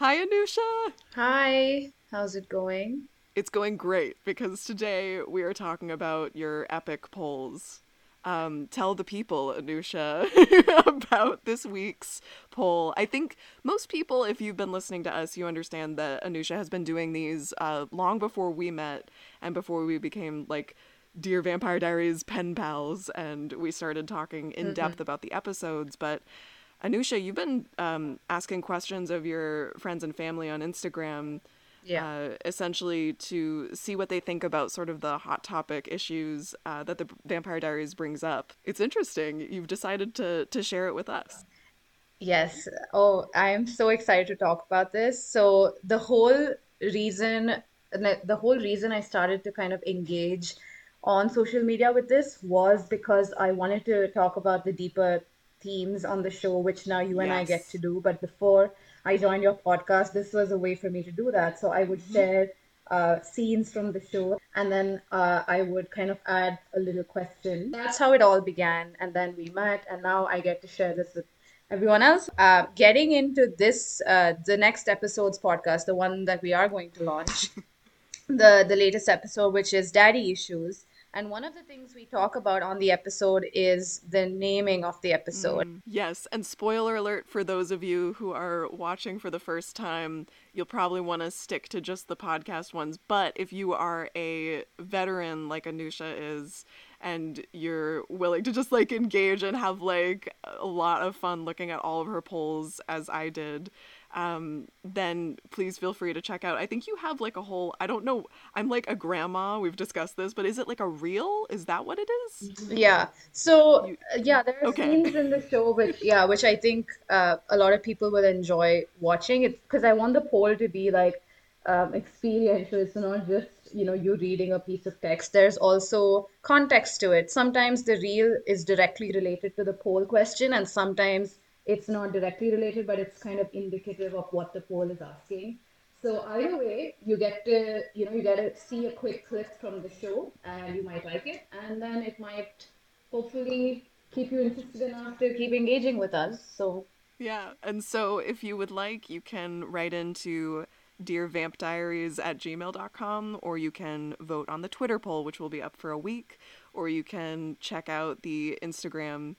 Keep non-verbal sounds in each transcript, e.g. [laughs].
Hi, Anusha. Hi. How's it going? It's going great because today we are talking about your epic polls. Um, tell the people, Anusha, [laughs] about this week's poll. I think most people, if you've been listening to us, you understand that Anusha has been doing these uh, long before we met and before we became like Dear Vampire Diaries pen pals and we started talking in depth mm-hmm. about the episodes. But Anusha, you've been um, asking questions of your friends and family on Instagram yeah. Uh, essentially to see what they think about sort of the hot topic issues uh, that the Vampire Diaries brings up. It's interesting. You've decided to to share it with us. Yes. Oh, I am so excited to talk about this. So the whole reason the whole reason I started to kind of engage on social media with this was because I wanted to talk about the deeper themes on the show, which now you and yes. I get to do. But before I joined your podcast, this was a way for me to do that. So I would mm-hmm. share uh, scenes from the show and then uh, I would kind of add a little question. That's how it all began. And then we met, and now I get to share this with everyone else. Uh, getting into this, uh, the next episode's podcast, the one that we are going to launch, [laughs] the the latest episode, which is Daddy Issues. And one of the things we talk about on the episode is the naming of the episode. Mm, yes, and spoiler alert for those of you who are watching for the first time, you'll probably want to stick to just the podcast ones. But if you are a veteran like Anusha is, and you're willing to just like engage and have like a lot of fun looking at all of her polls as I did, um, then please feel free to check out. I think you have like a whole, I don't know, I'm like a grandma, we've discussed this, but is it like a reel? Is that what it is? Yeah. So, you, uh, yeah, there are okay. scenes in the show, which, yeah, which I think uh, a lot of people will enjoy watching. It's because I want the poll to be like um, experiential. It's not just, you know, you reading a piece of text. There's also context to it. Sometimes the reel is directly related to the poll question, and sometimes it's not directly related, but it's kind of indicative of what the poll is asking. So either way, you get to you know you get to see a quick clip from the show, and you might like it, and then it might hopefully keep you interested enough to keep engaging with us. So yeah, and so if you would like, you can write into dearvampdiaries at gmail.com or you can vote on the Twitter poll, which will be up for a week, or you can check out the Instagram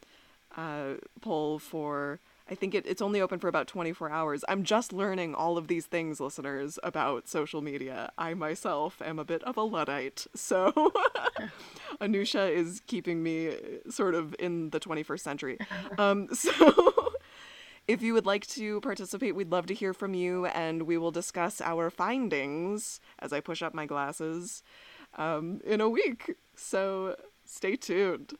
uh, poll for I think it, it's only open for about 24 hours. I'm just learning all of these things, listeners, about social media. I myself am a bit of a Luddite, [laughs] so [laughs] Anusha is keeping me sort of in the 21st century. [laughs] Um, so if you would like to participate, we'd love to hear from you, and we will discuss our findings as I push up my glasses um, in a week. So stay tuned.